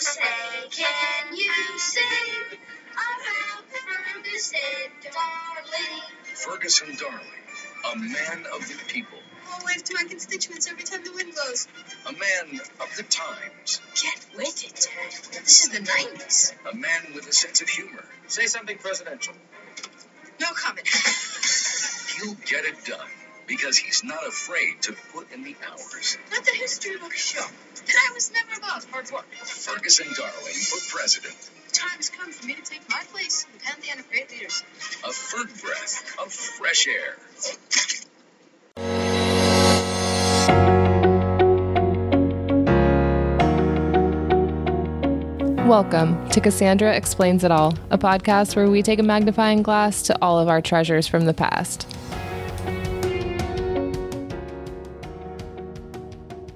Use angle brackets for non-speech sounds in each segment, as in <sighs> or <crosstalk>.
say, can you say, I have Ferguson Darling? Ferguson Darling, a man of the people, I'll wave to my constituents every time the wind blows. a man of the times, Get with it, Dad. This is the 90s. a man with a sense of humor. Say something presidential. No comment. You'll get it done because he's not afraid to put in the hours. Let the history books show that I was never above hard work. Ferguson Darling for president. The time has come for me to take my place in the pantheon of great leaders. A third breath of fresh air. Welcome to Cassandra Explains It All, a podcast where we take a magnifying glass to all of our treasures from the past.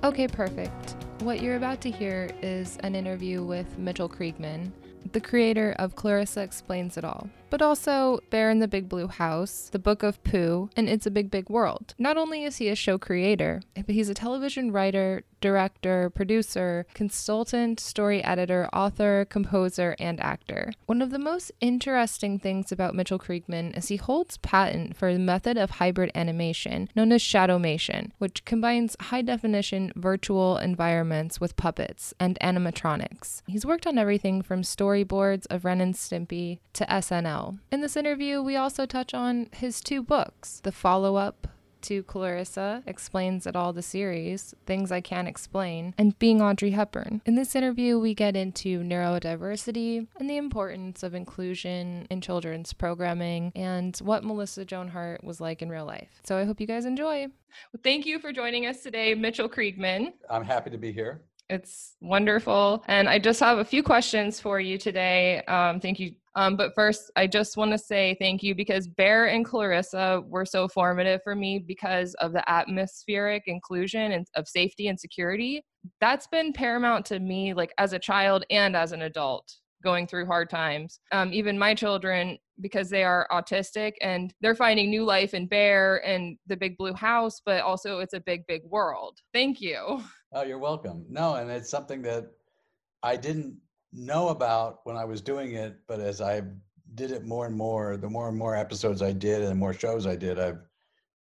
Okay, perfect. What you're about to hear is an interview with Mitchell Kriegman, the creator of Clarissa Explains It All, but also Bear in the Big Blue House, The Book of Pooh, and It's a Big Big World. Not only is he a show creator, but he's a television writer, director, producer, consultant, story editor, author, composer, and actor. One of the most interesting things about Mitchell Kriegman is he holds patent for the method of hybrid animation known as shadowmation, which combines high definition virtual environments with puppets and animatronics. He's worked on everything from storyboards of Ren and Stimpy to SNL. In this interview, we also touch on his two books, the follow up to Clarissa explains it all the series, Things I Can't Explain, and Being Audrey Hepburn. In this interview, we get into neurodiversity and the importance of inclusion in children's programming and what Melissa Joan Hart was like in real life. So I hope you guys enjoy. Well, thank you for joining us today, Mitchell Kriegman. I'm happy to be here. It's wonderful. And I just have a few questions for you today. Um, thank you. Um, but first, I just want to say thank you because Bear and Clarissa were so formative for me because of the atmospheric inclusion and of safety and security. That's been paramount to me, like as a child and as an adult going through hard times. Um, even my children, because they are autistic and they're finding new life in Bear and the Big Blue House, but also it's a big, big world. Thank you. Oh, you're welcome. No, and it's something that I didn't know about when I was doing it, but as I did it more and more, the more and more episodes I did and the more shows I did, I've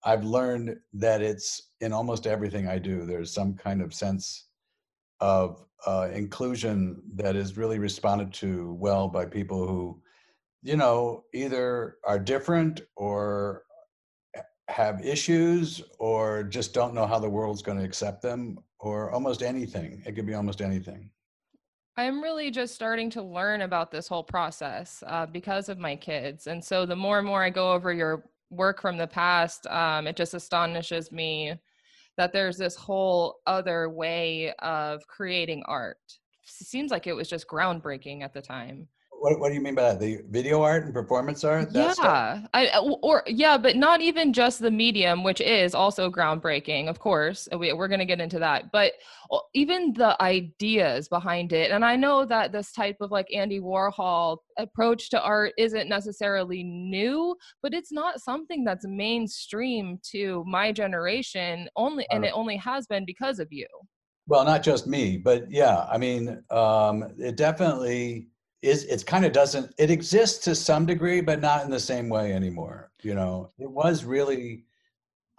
I've learned that it's in almost everything I do. There's some kind of sense of uh, inclusion that is really responded to well by people who, you know, either are different or have issues or just don't know how the world's going to accept them or almost anything. It could be almost anything. I'm really just starting to learn about this whole process uh, because of my kids. And so the more and more I go over your work from the past, um, it just astonishes me that there's this whole other way of creating art. seems like it was just groundbreaking at the time. What, what do you mean by that? The video art and performance art? Yeah I, uh, or yeah but not even just the medium which is also groundbreaking of course we, we're going to get into that but even the ideas behind it and i know that this type of like andy warhol approach to art isn't necessarily new but it's not something that's mainstream to my generation only and Uh, it only has been because of you Well, not just me, but yeah, I mean, um, it definitely is. It's kind of doesn't. It exists to some degree, but not in the same way anymore. You know, it was really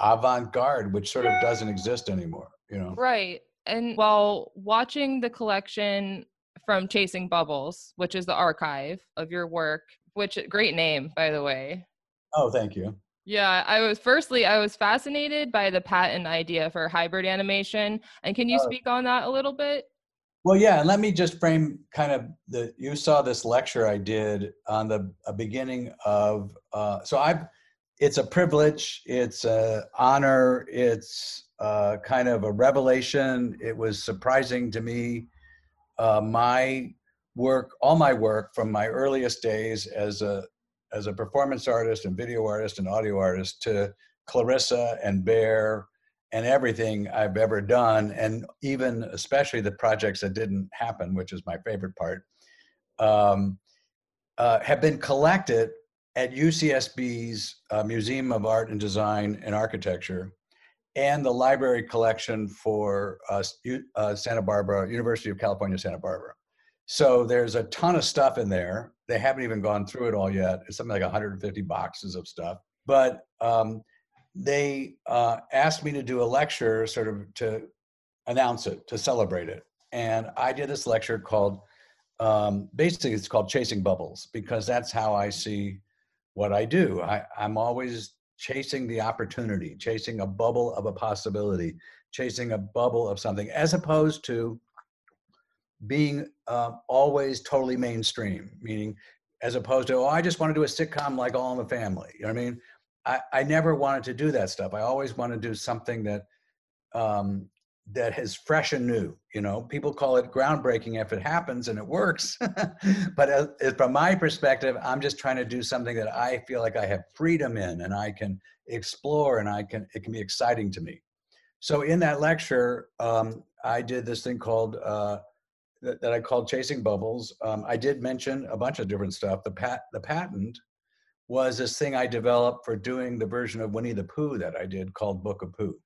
avant-garde, which sort of doesn't exist anymore. You know. Right. And while watching the collection from Chasing Bubbles, which is the archive of your work, which great name, by the way. Oh, thank you. Yeah, I was firstly, I was fascinated by the patent idea for hybrid animation. And can you Oh. speak on that a little bit? Well, yeah, and let me just frame kind of the. You saw this lecture I did on the a beginning of. Uh, so I've. It's a privilege. It's a honor. It's uh, kind of a revelation. It was surprising to me. Uh, my work, all my work from my earliest days as a as a performance artist and video artist and audio artist to Clarissa and Bear and everything I've ever done, and even especially the projects that didn't happen, which is my favorite part, um, uh, have been collected at UCSB's uh, Museum of Art and Design and Architecture and the library collection for uh, Santa Barbara, University of California, Santa Barbara. so there's a ton of stuff in there. They haven't even gone through it all yet. It's something like 150 boxes of stuff. But um, they uh, asked me to do a lecture, sort of to announce it, to celebrate it. And I did this lecture called, um, basically, it's called Chasing Bubbles, because that's how I see what I do. I, I'm always chasing the opportunity, chasing a bubble of a possibility, chasing a bubble of something, as opposed to being uh, always totally mainstream, meaning as opposed to, oh, I just want to do a sitcom like All in the Family. You know what I mean? I, I never wanted to do that stuff. I always want to do something that um, that is fresh and new. You know, people call it groundbreaking if it happens and it works. <laughs> but as from my perspective, I'm just trying to do something that I feel like I have freedom in and I can explore and I can it can be exciting to me. So in that lecture, um, I did this thing called uh, that, that, I called chasing bubbles. Um, I did mention a bunch of different stuff. The pat the patent was this thing I developed for doing the version of Winnie the Pooh that I did called Book of Pooh.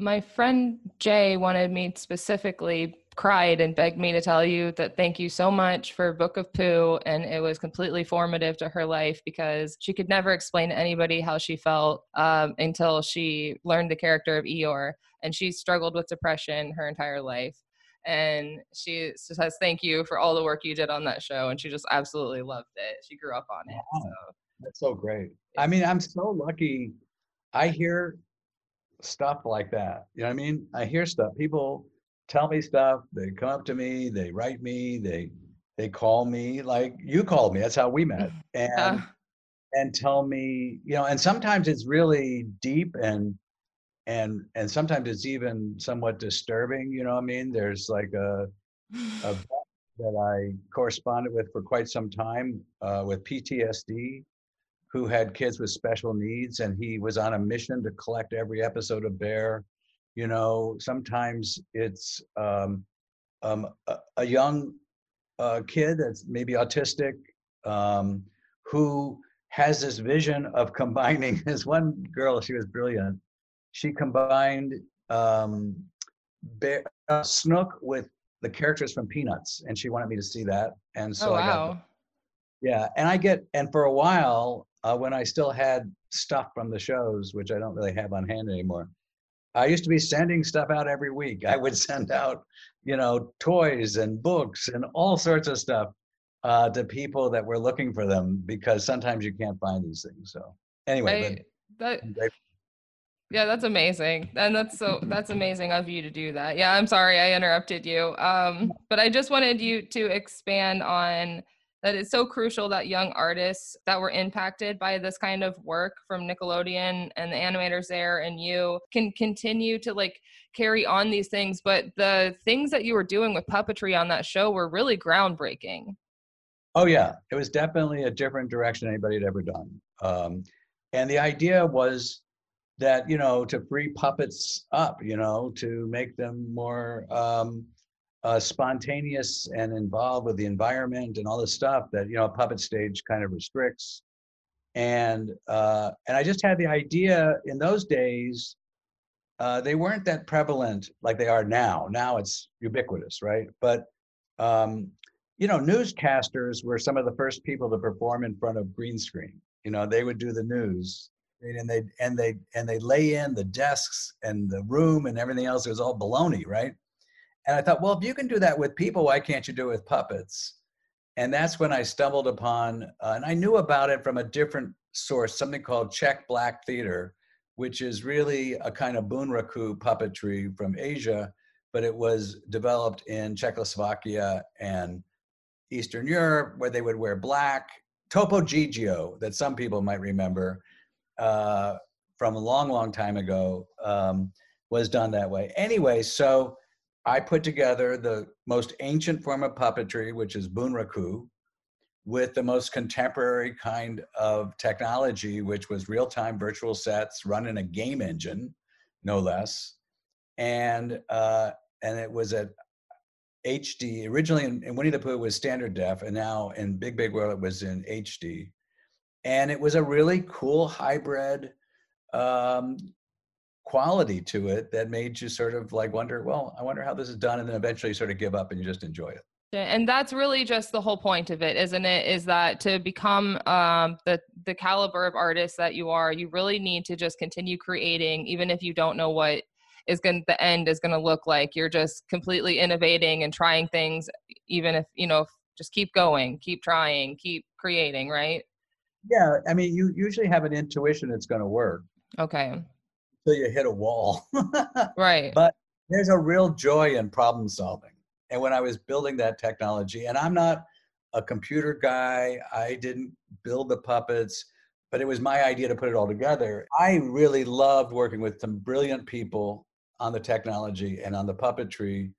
My friend Jay wanted me specifically cried and begged me to tell you that thank you so much for Book of Pooh and it was completely formative to her life because she could never explain to anybody how she felt um, until she learned the character of Eeyore and she struggled with depression her entire life and she says thank you for all the work you did on that show and she just absolutely loved it she grew up on it wow. so that's so great. I mean, I'm so lucky. I hear stuff like that. You know what I mean? I hear stuff. People tell me stuff. They come up to me. They write me. They they call me like you called me. That's how we met. <laughs> And yeah. and tell me, you know. And sometimes it's really deep and and and sometimes it's even somewhat disturbing. You know what I mean? There's like a a <sighs> that I corresponded with for quite some time uh, with PTSD who had kids with special needs and he was on a mission to collect every episode of bear. You know sometimes it's um, um, a, a, young uh, kid that's maybe autistic um, who has this vision of <laughs> combining. This one girl she was brilliant. She combined um, bear, uh, snook with the characters from peanuts and she wanted me to see that and so oh, wow. i got yeah and i get and for a while uh, when I still had stuff from the shows, which I don't really have on hand anymore. I used to be sending stuff out every week. I would <laughs> send out, you know, toys and books and all sorts of stuff uh, to people that were looking for them because sometimes you can't find these things. So anyway, I, that, yeah, that's amazing, and that's so that's amazing of you to do that. Yeah, I'm sorry I interrupted you, um, but I just wanted you to expand on that it's so crucial that young artists that were impacted by this kind of work from Nickelodeon and the animators there and you can continue to like carry on these things. But the things that you were doing with puppetry on that show were really groundbreaking. Oh, yeah. It was definitely a different direction anybody had ever done. Um, and the idea was that, you know, to free puppets up, you know, to make them more. Um, uh, spontaneous and involved with the environment and all this stuff that you know a puppet stage kind of restricts. And uh, and i just had the idea in those days uh, they weren't that prevalent like they are now. Now it's ubiquitous right? But um, you know newscasters were some of the first people to perform in front of green screen. You know they would do the news and they and they and they lay in the desks and the room and everything else. It was all baloney right and I thought, well, if you can do that with people, why can't you do it with puppets? And that's when I stumbled upon, uh, and I knew about it from a different source, something called Czech Black Theater, which is really a kind of bunraku puppetry from Asia, but it was developed in Czechoslovakia and Eastern Europe, where they would wear black. Topo Gigio, that some people might remember uh, from a long, long time ago, um, was done that way. Anyway, so I put together the most ancient form of puppetry, which is bunraku, with the most contemporary kind of technology, which was real-time virtual sets run in a game engine, no less, and uh, and it was at HD. Originally, in, in Winnie the Pooh, it was standard def, and now in Big Big World, it was in HD, and it was a really cool hybrid um, quality to it that made you sort of like wonder, well, I wonder how this is done, and then eventually sort of give up and you just enjoy it. and that's really just the whole point of it isn't it? Is that to become um, the the caliber of artist that you are you really need to just continue creating even if you don't know what is going the end is going to look like. You're just completely innovating and trying things even if you know just keep going keep trying keep creating right? Yeah i mean you usually have an intuition it's going to work. Okay you hit a wall <laughs> right but there's a real joy in problem solving and when I was building that technology, and I'm not a computer guy, I didn't build the puppets, but it was my idea to put it all together. I really loved working with some brilliant people on the technology and on the puppetry.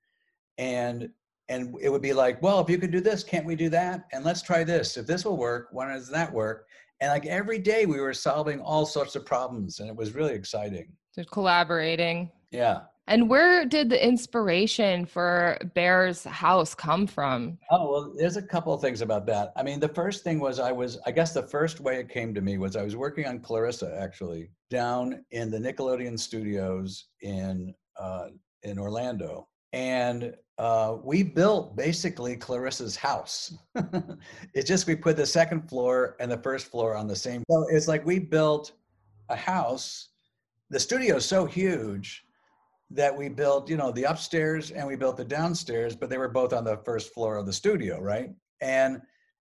And and it would be like, well, if you could do this, can't we do that? And let's try this. If this will work, why does that work? And like every day we were solving all sorts of problems and it was really exciting. Just collaborating. Yeah. And where did the inspiration for Bear's house come from? Oh, well, there's a couple of things about that. I mean, the first thing was I was, I guess the first way it came to me was I was working on Clarissa actually down in the Nickelodeon studios in, uh, in Orlando. And uh, we built basically Clarissa's house. <laughs> it's just we put the second floor and the first floor on the same. So it's like we built a house. The studio is so huge that we built, you know, the upstairs and we built the downstairs, but they were both on the first floor of the studio, right? And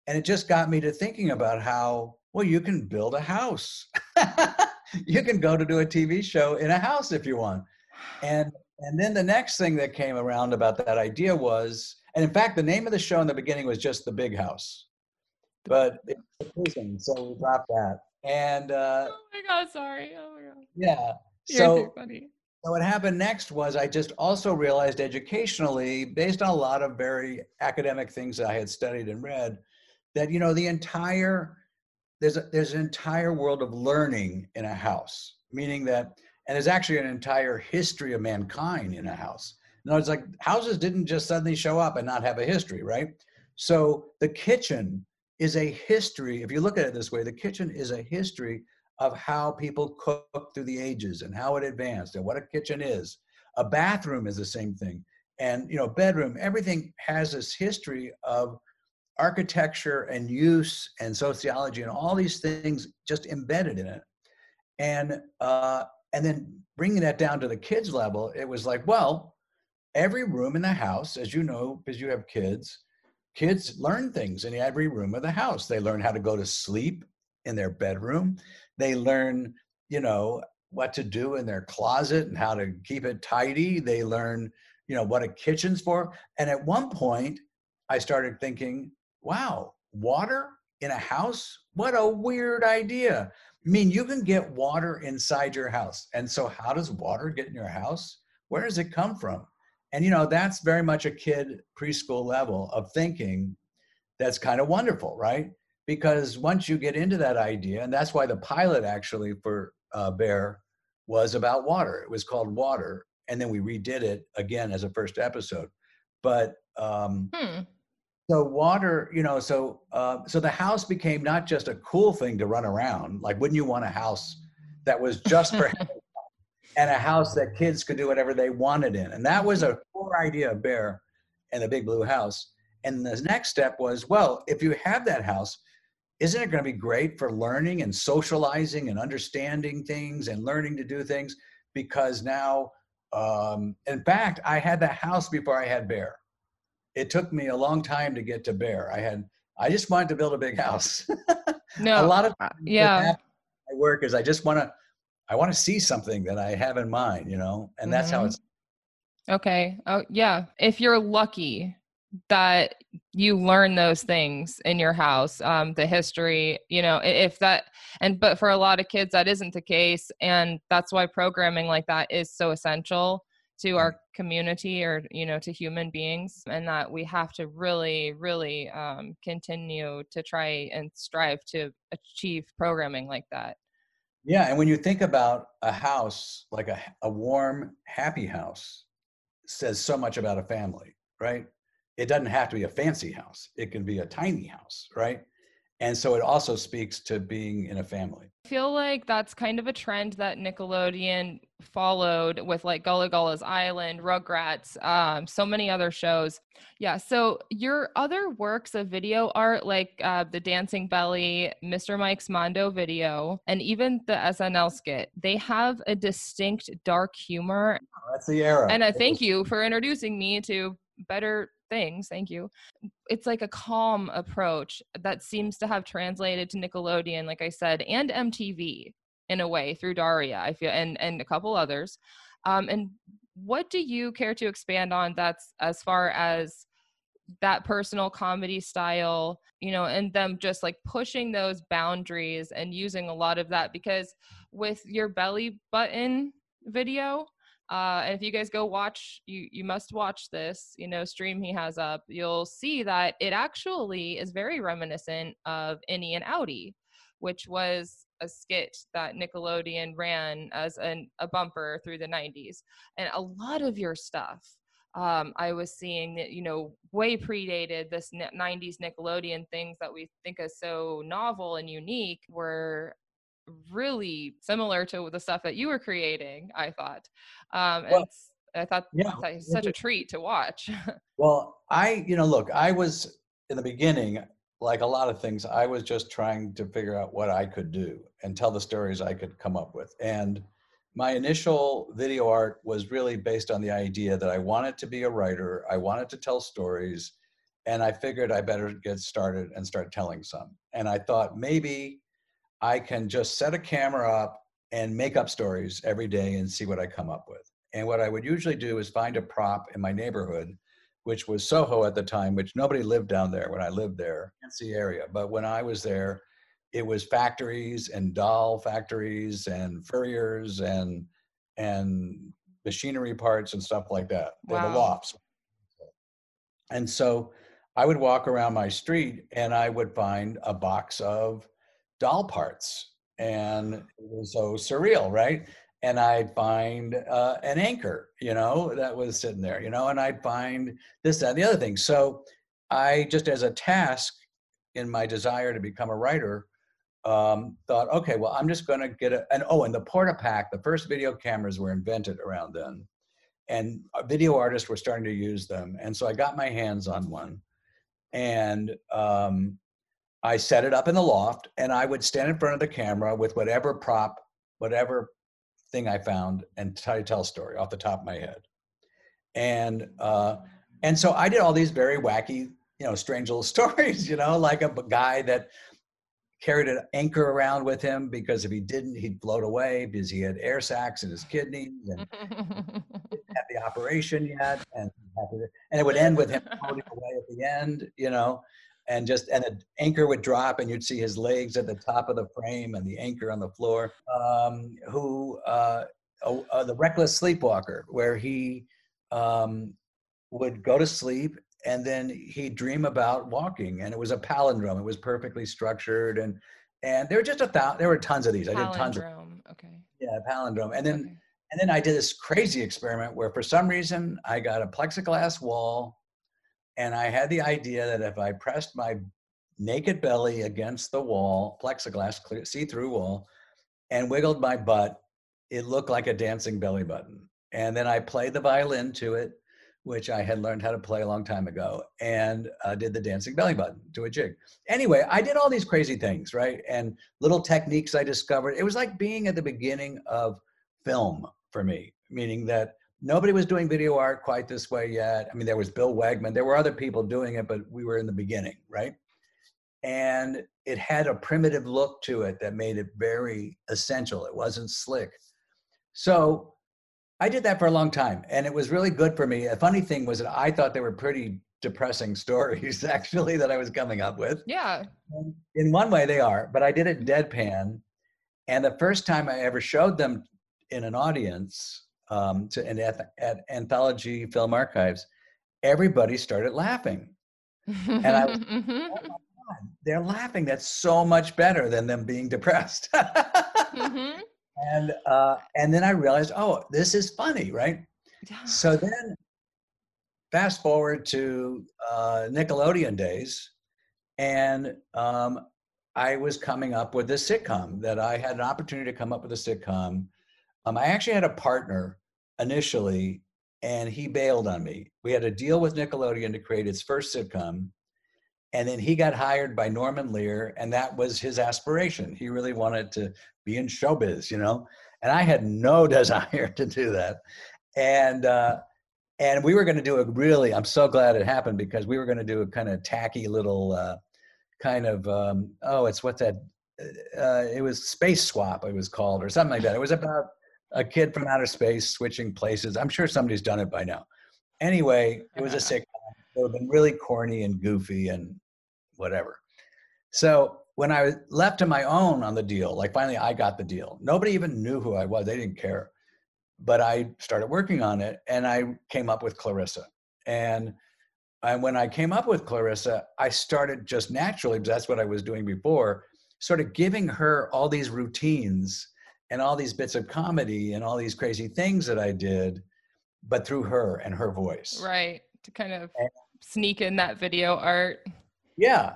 and it just got me to thinking about how well you can build a house. <laughs> you can go to do a TV show in a house if you want. And and then the next thing that came around about that idea was, and in fact, the name of the show in the beginning was just The Big House, but it's prison, so we dropped that. And uh, oh my god, sorry. Oh my god. Yeah. You're so funny. So what happened next was I just also realized educationally, based on a lot of very academic things that I had studied and read, that you know the entire there's a, there's an entire world of learning in a house, meaning that and there's actually an entire history of mankind in a house. No, it's like houses didn't just suddenly show up and not have a history, right? So the kitchen is a history. If you look at it this way, the kitchen is a history of how people cook through the ages and how it advanced and what a kitchen is. A bathroom is the same thing. And you know, bedroom, everything has this history of architecture and use and sociology and all these things just embedded in it. And uh, and then bringing that down to the kids level, it was like, well, every room in the house, as you know, because you have kids, kids learn things in every room of the house. They learn how to go to sleep in their bedroom. They learn you know what to do in their closet and how to keep it tidy. They learn you know what a kitchen's for. And at one point i started thinking wow water in a house? What a weird idea. I mean you can get water inside your house. And so how does water get in your house? Where does it come from and you know that's very much a kid preschool level of thinking that's kind of wonderful right because once you get into that idea, and that's why the pilot actually for uh, Bear was about water. It was called Water, and then we redid it again as a first episode. But um, hmm. so water, you know, so uh, so the house became not just a cool thing to run around. Like, wouldn't you want a house that was just for <laughs> and a house that kids could do whatever they wanted in? And that was a core idea of Bear and the Big Blue House. And the next step was, well, if you have that house, isn't it going to be great for learning and socializing and understanding things and learning to do things? Because now um, in fact i had the house before i had bear. It took me a long time to get to bear. I had i just wanted to build a big house. <laughs> No a lot of uh, yeah. my work is i just want to i want to see something that i have in mind you know and that's mm-hmm. how it's okay oh yeah if you're lucky that you learn those things in your house um, the history you know if that and but for a lot of kids that isn't the case and that's why programming like that is so essential to our mm. community or you know to human beings and that we have to really really um, continue to try and strive to achieve programming like that yeah and when you think about a house like a, a warm happy house says so much about a family right it doesn't have to be a fancy house. It can be a tiny house, right? And so it also speaks to being in a family. I feel like that's kind of a trend that Nickelodeon followed with like Gullah Gullah's Island, Rugrats, um, so many other shows. Yeah. So your other works of video art, like uh, the Dancing Belly, Mr. Mike's Mondo video, and even the SNL skit, they have a distinct dark humor. That's the era. And I thank you for introducing me to better things. Thank you. It's like a calm approach that seems to have translated to Nickelodeon, like I said, and MTV in a way through Daria, I feel, and, and a couple others. Um, and what do you care to expand on that's as far as that personal comedy style, you know, and them just like pushing those boundaries and using a lot of that because with your belly button video, uh, and if you guys go watch, you you must watch this, you know, stream he has up. You'll see that it actually is very reminiscent of Innie and Outie, which was a skit that Nickelodeon ran as an, a bumper through the 90s. And a lot of your stuff, um, I was seeing that, you know, way predated this 90s Nickelodeon things that we think is so novel and unique were really similar to the stuff that you were creating, I thought. Um, and Well, I thought yeah, that it's such a treat to watch. <laughs> Well, I, you know, look, I was in the beginning, like a lot of things, I was just trying to figure out what I could do and tell the stories I could come up with. And my initial video art was really based on the idea that I wanted to be a writer, I wanted to tell stories, and I figured I better get started and start telling some. And I thought maybe I can just set a camera up and make up stories every day and see what I come up with. And what I would usually do is find a prop in my neighborhood which was Soho at the time, which nobody lived down there when I lived there. The area. But when I was there, it was factories and doll factories and furriers and and machinery parts and stuff like that. Wow. lofts. And so I would walk around my street and I would find a box of doll parts. And it was so surreal, right? and I'd find uh, an anchor, you know, that was sitting there, you know, and I'd find this, that, and the other thing. So I just, as a task in my desire to become a writer, um, thought, okay, well, I'm just going to get a, and oh, and the Portapak, the first video cameras were invented around then, and uh, video artists were starting to use them, and so I got my hands on one, and um, I set it up in the loft, and I would stand in front of the camera with whatever prop, whatever thing I found and try to tell a story off the top of my head. And uh, and so I did all these very wacky, you know, strange little <laughs> stories, you know, like a guy that carried an anchor around with him because if he didn't, he'd float away because he had air sacs in his kidneys and <laughs> had the operation yet, and and it would end with him floating away at the end, you know, and just and an anchor would drop, and you'd see his legs at the top of the frame and the anchor on the floor. Um, who uh, oh, uh, the reckless sleepwalker, where he um, would go to sleep and then he'd dream about walking, and it was a palindrome. It was perfectly structured, and and there were just a thousand. There were tons of these. I did tons of Palindrome. Okay. yeah palindrome, and then okay. and then I did this crazy experiment where, for some reason, I got a plexiglass wall, and I had the idea that if I pressed my naked belly against the wall, plexiglass, clear, see-through wall, and wiggled my butt, it looked like a dancing belly button. And then I played the violin to it, which I had learned how to play a long time ago, and uh, did the dancing belly button to a jig. Anyway, I did all these crazy things, right? And little techniques I discovered. It was like being at the beginning of film for me, meaning that nobody was doing video art quite this way yet. I mean, there was Bill Wegman, there were other people doing it, but we were in the beginning, right? And it had a primitive look to it that made it very essential. It wasn't slick. So I did that for a long time, and it was really good for me. A funny thing was that I thought they were pretty depressing <laughs> stories, actually, that I was coming up with. Yeah. And In one way, they are, but I did it deadpan. And the first time I ever showed them in an audience um, to in, at, at Anthology Film Archives, everybody started laughing. And I was- <laughs> Mhm. God, They're laughing. That's so much better than them being depressed. Mhm. <laughs> and uh, and then I realized, oh, this is funny, right? Yeah. So then, fast forward to uh, Nickelodeon days, and um, I was coming up with this sitcom that I had an opportunity to come up with a sitcom. Um, I actually had a partner initially, and he bailed on me. We had a deal with Nickelodeon to create its first sitcom, and then he got hired by Norman Lear, and that was his aspiration. He really wanted to be in showbiz, you know, and I had no <laughs> desire to do that. And uh, and we were going to do a really. I'm so glad it happened because we were going to do a kind of tacky little. Uh, kind of um, oh, it's what that? Uh, it was Space Swap. It was called or something like that. It was about a kid from outer space switching places. I'm sure somebody's done it by now. Anyway, it was a sitcom. It would have been really corny and goofy and whatever. So when I was left to my own on the deal, like finally I got the deal. Nobody even knew who I was. They didn't care. But I started working on it and I came up with Clarissa. And and when I came up with Clarissa, I started just naturally, because that's what I was doing before, sort of giving her all these routines and all these bits of comedy and all these crazy things that I did, but through her and her voice. Right. To kind of and, sneak in that video art. Yeah.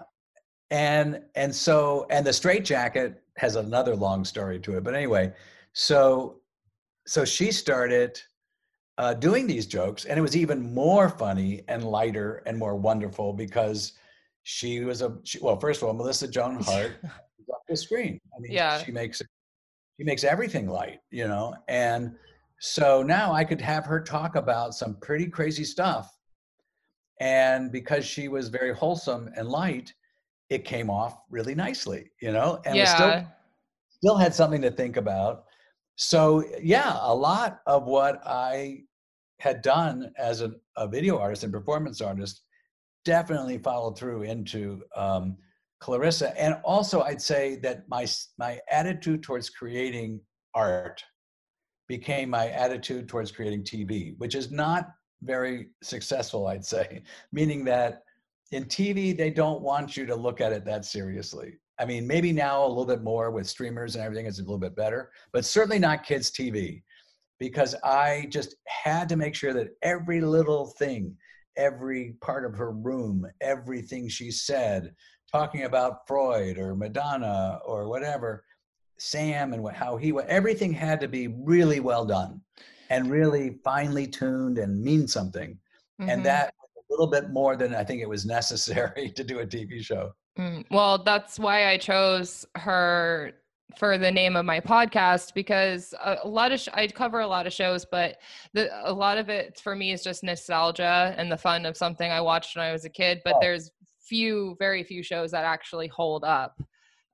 And and so and the straight jacket has another long story to it. But anyway, so so she started uh, doing these jokes, and it was even more funny and lighter and more wonderful because she was a she, well. First of all, Melissa Joan Hart <laughs> is off the screen. I mean, yeah. she makes she makes everything light, you know. And so now I could have her talk about some pretty crazy stuff, and because she was very wholesome and light, it came off really nicely, you know. And yeah. still still had something to think about. So yeah, a lot of what I had done as a, a video artist and performance artist definitely followed through into um, Clarissa. And also, I'd say that my my attitude towards creating art became my attitude towards creating TV, which is not very successful, I'd say. <laughs> Meaning that in TV, they don't want you to look at it that seriously. I mean, maybe now a little bit more with streamers and everything is a little bit better, but certainly not kids' TV because I just had to make sure that every little thing, every part of her room, everything she said, talking about Freud or Madonna or whatever, Sam and how he everything had to be really well done and really finely tuned and mean something. Mm-hmm. And that a little bit more than I think it was <laughs> necessary to do a TV show. Mm, well, that's why I chose her for the name of my podcast because a, a lot of sh- I cover a lot of shows, but the, a lot of it for me is just nostalgia and the fun of something I watched when I was a kid. But oh. there's few, very few shows that actually hold up.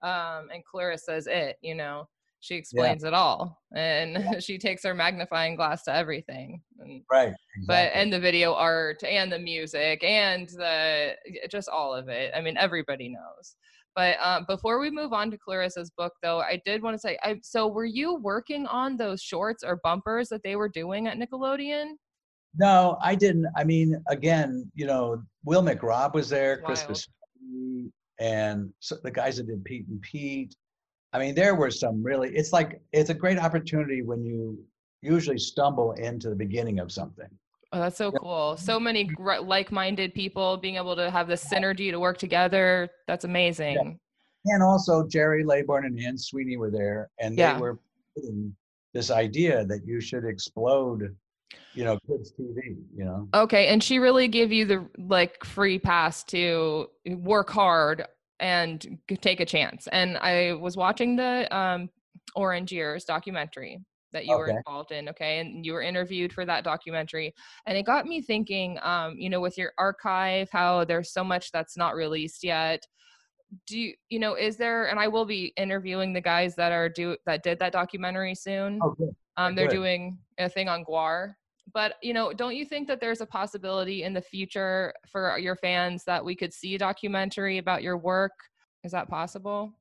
Um, and Clarissa's it, you know. She explains yeah. it all, and yeah. <laughs> she takes her magnifying glass to everything. And, right. Exactly. But and the video art and the music and the just all of it. I mean, everybody knows. But um, before we move on to Clarissa's book, though, I did want to say, I, so were you working on those shorts or bumpers that they were doing at Nickelodeon? No, I didn't. I mean, again, you know, Will McRobb was there, Wild. Chris and so the guys that did Pete and Pete. I mean, there were some really. It's like it's a great opportunity when you usually stumble into the beginning of something. Oh, that's so cool. So many like-minded people being able to have this synergy to work together. That's amazing. Yeah. And also Gerry Laybourne and Anne Sweeney were there and they were putting this idea that you should explode, you know, kids TV, you know. Okay. And she really gave you the like free pass to work hard and take a chance. And I was watching the um Orange Years documentary that you okay. were involved in okay and you were interviewed for that documentary and it got me thinking um you know with your archive how there's so much that's not released yet do you, you know is there and i will be interviewing the guys that are do that did that documentary soon oh, good. um they're good. doing a thing on guar but you know don't you think that there's a possibility in the future for your fans that we could see a documentary about your work is that possible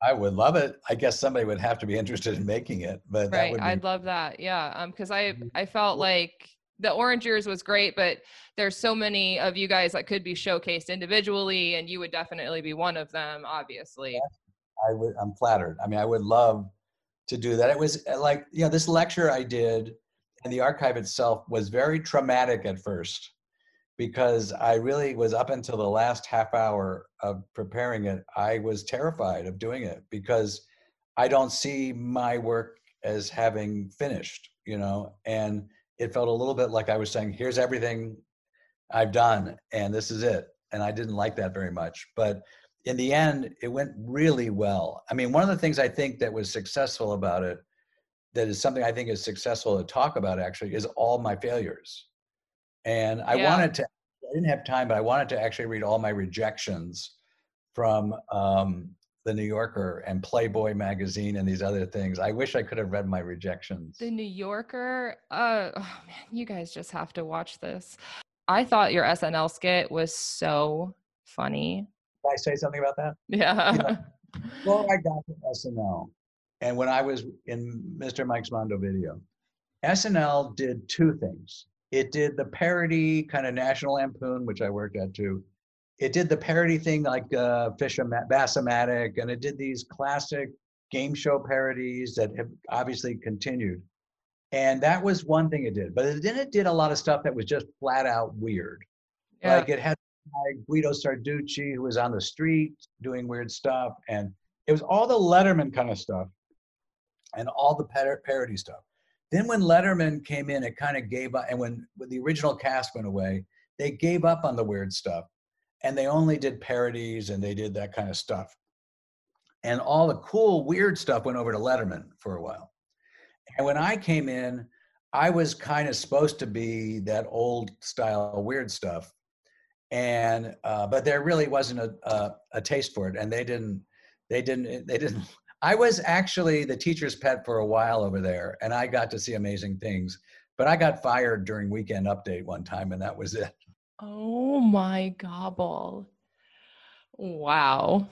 I would love it. I guess somebody would have to be interested in making it, but right. Be- I'd love that. Yeah. Um, cause I, mm-hmm. I felt like the orange years was great, but there's so many of you guys that could be showcased individually and you would definitely be one of them, obviously. I would, I'm flattered. I mean, I would love to do that. It was uh, like, you know, this lecture I did and the archive itself was very traumatic at first because I really was up until the last half hour of preparing it. I was terrified of doing it because I don't see my work as having finished, you know, and it felt a little bit like I was saying, here's everything I've done and this is it. And I didn't like that very much. But in the end, it went really well. I mean, one of the things I think that was successful about it, that is something I think is successful to talk about actually, is all my failures. And I Yeah. wanted to, I didn't have time, but I wanted to actually read all my rejections from um, the New Yorker and Playboy magazine and these other things. I wish I could have read my rejections. The New Yorker. Uh, oh man, you guys just have to watch this. I thought your SNL skit was so funny. Did I say something about that? <laughs> Yeah. Well, I got to SNL, and when I was in Mr. Mike's Mondo video, SNL did two things. It did the parody kind of National Lampoon, which I worked at too. It did the parody thing like uh, Bassomatic, and it did these classic game show parodies that have obviously continued. And that was one thing it did. But then it did a lot of stuff that was just flat out weird. yeah. Like it had like Guido Sarducci, who was on the street doing weird stuff, and it was all the Letterman kind of stuff, and all the par- parody stuff. Then when Letterman came in, it kind of gave up, and when, when the original cast went away, they gave up on the weird stuff, and they only did parodies and they did that kind of stuff. And all the cool weird stuff went over to Letterman for a while. And when I came in, I was kind of supposed to be that old style weird stuff and uh, but there really wasn't a, a a taste for it and they didn't they didn't they didn't i was actually the teacher's pet for a while over there and i got to see amazing things but i got fired during weekend update one time and that was it Oh my gobble. Wow.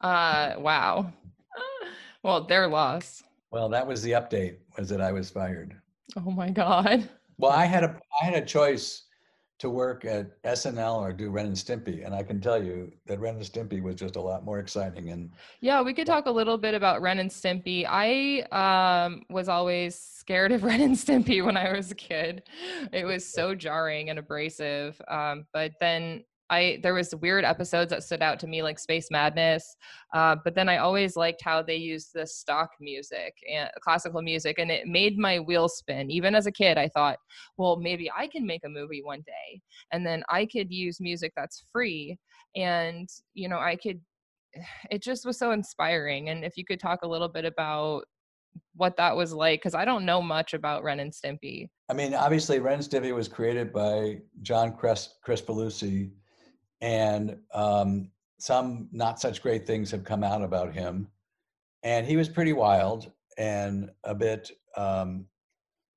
Uh wow. <sighs> Well, their loss. well that was the update was that i was fired Oh my god. well i had a i had a choice to work at snl or do ren and stimpy and i can tell you that ren and stimpy was just a lot more exciting and Yeah, we could talk a little bit about Ren and Stimpy. I um, was always scared of <laughs> Ren and Stimpy when I was a kid. It was so jarring and abrasive. Um, but then I there was weird episodes that stood out to me, like Space Madness. Uh, but then I always liked how they used the stock music and classical music, and it made my wheels spin. Even as a kid, I thought, well, maybe I can make a movie one day, and then I could use music that's free, and you know, I could <sighs> it just was so inspiring. And if you could talk a little bit about what that was like, because I don't know much about Ren and Stimpy. I mean, obviously, Ren and Stimpy was created by John Cres- Kricfalusi, and um, some not such great things have come out about him. And he was pretty wild and a bit um,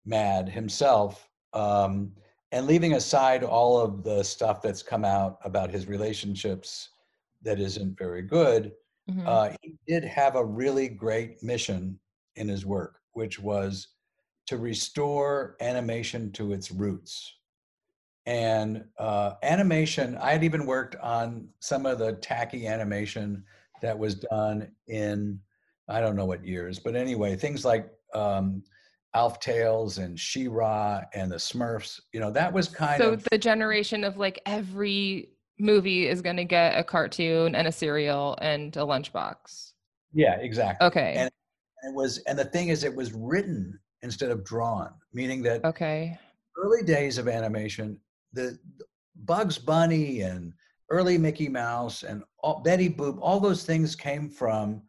mad himself. Um, and leaving aside all of the stuff that's come out about his relationships that isn't very good, Mhm. uh, he did have a really great mission in his work, which was to restore animation to its roots. And uh, animation, I had even worked on some of the tacky animation that was done in, I don't know what years, but anyway, things like um, Alf Tales and She-Ra and the Smurfs, you know, that was kind so of, so the generation of like every movie is going to get a cartoon and a cereal and a lunchbox. yeah, exactly. Okay. And it was, and the thing is, it was written instead of drawn, meaning that okay. early days of animation, the Bugs Bunny and early Mickey Mouse and all, Betty Boop, all those things came from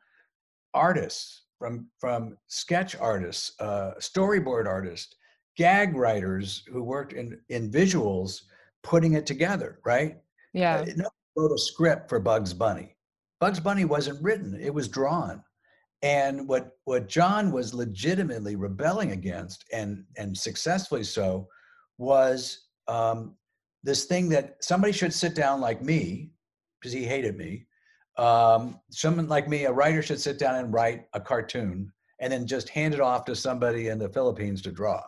artists, from from sketch artists, uh, storyboard artists, gag writers who worked in in visuals, putting it together. Right? Yeah. Uh, no wrote a script for Bugs Bunny. Bugs Bunny wasn't written; it was drawn. And what what John was legitimately rebelling against, and and successfully so, was um, this thing that somebody should sit down like me, because he hated me. Um, someone like me, a writer should sit down and write a cartoon, and then just hand it off to somebody in the Philippines to draw.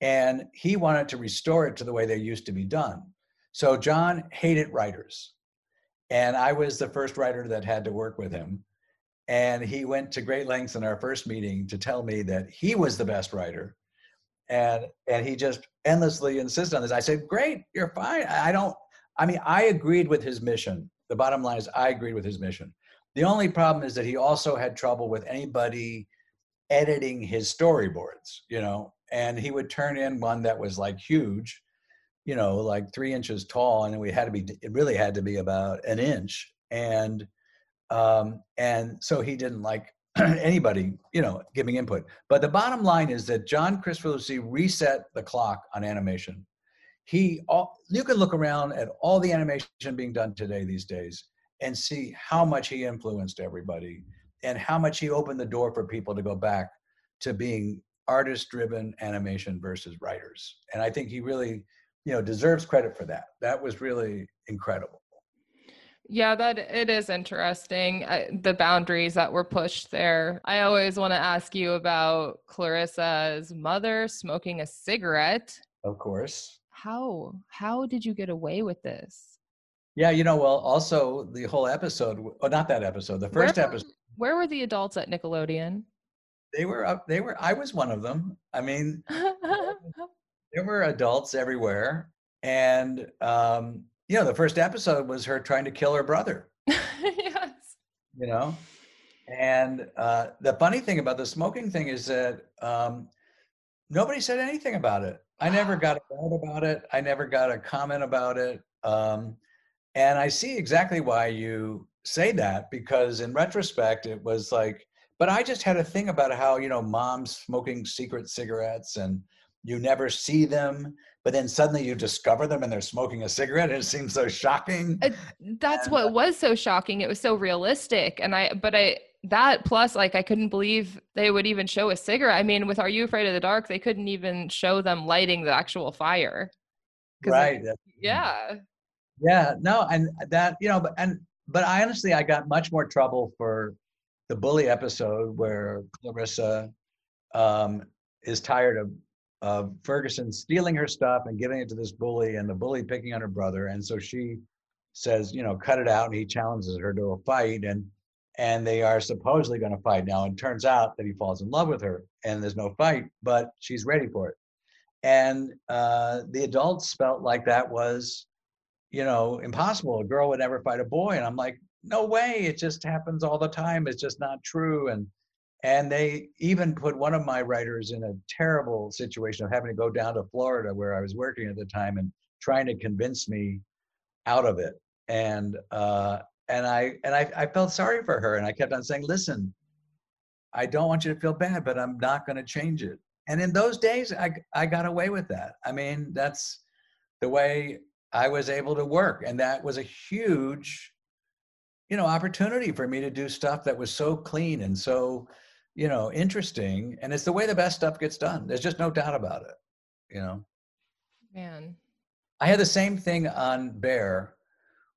And he wanted to restore it to the way they used to be done. So John hated writers. And I was the first writer that had to work with him. And he went to great lengths in our first meeting to tell me that he was the best writer and and he just endlessly insisted on this. I said, "Great, you're fine. I don't. I mean, I agreed with his mission. The bottom line is, I agreed with his mission. The only problem is that he also had trouble with anybody editing his storyboards. You know, and he would turn in one that was like huge, you know, like three inches tall, and we had to be. It really had to be about an inch, and um, and so he didn't like <clears throat> anybody, you know, giving input. But the bottom line is that John Kricfalusi reset the clock on animation. He, all, you can look around at all the animation being done today these days and see how much he influenced everybody and how much he opened the door for people to go back to being artist-driven animation versus writers. And I think he really, you know, deserves credit for that. That was really incredible. Yeah, that it is interesting. Uh, the boundaries that were pushed there. I always want to ask you about Clarissa's mother smoking a cigarette. Of course. How how did you get away with this? Yeah, you know, well, also the whole episode, oh, not that episode, the first where, episode. Where were the adults at Nickelodeon? They were up. They were. I was one of them. I mean, <laughs> there were adults everywhere, and um, you know, the first episode was her trying to kill her brother. <laughs> yes. You know, and uh, the funny thing about the smoking thing is that um, nobody said anything about it. I never got a word about it. I never got a comment about it. Um, and I see exactly why you say that because in retrospect, it was like, but I just had a thing about how, you know, moms smoking secret cigarettes and you never see them but then suddenly you discover them and they're smoking a cigarette and it seems so shocking. Uh, that's and, what was so shocking. It was so realistic. And i but i that plus like i couldn't believe they would even show a cigarette. I mean with are you afraid of the dark they couldn't even show them lighting the actual fire. Right yeah. Yeah no and that you know but and but i honestly i got much more trouble for the bully episode where clarissa um is tired of of Ferguson stealing her stuff and giving it to this bully, and the bully picking on her brother. And so she says, you know, cut it out, and he challenges her to a fight, and and they are supposedly going to fight now. And turns out that he falls in love with her, and there's no fight, but she's ready for it. And uh, the adults felt like that was, you know, impossible. A girl would never fight a boy, and I'm like, no way. It just happens all the time. It's just not true. And and they even put one of my writers in a terrible situation of having to go down to Florida where I was working at the time and trying to convince me out of it. And uh, and I and I, I felt sorry for her and I kept on saying, listen, I don't want you to feel bad, but I'm not going to change it. And in those days, I I got away with that. I mean, that's the way I was able to work, and that was a huge, you know, opportunity for me to do stuff that was so clean and so you know, interesting. And it's the way the best stuff gets done. There's just no doubt about it, you know. Man. I had the same thing on Bear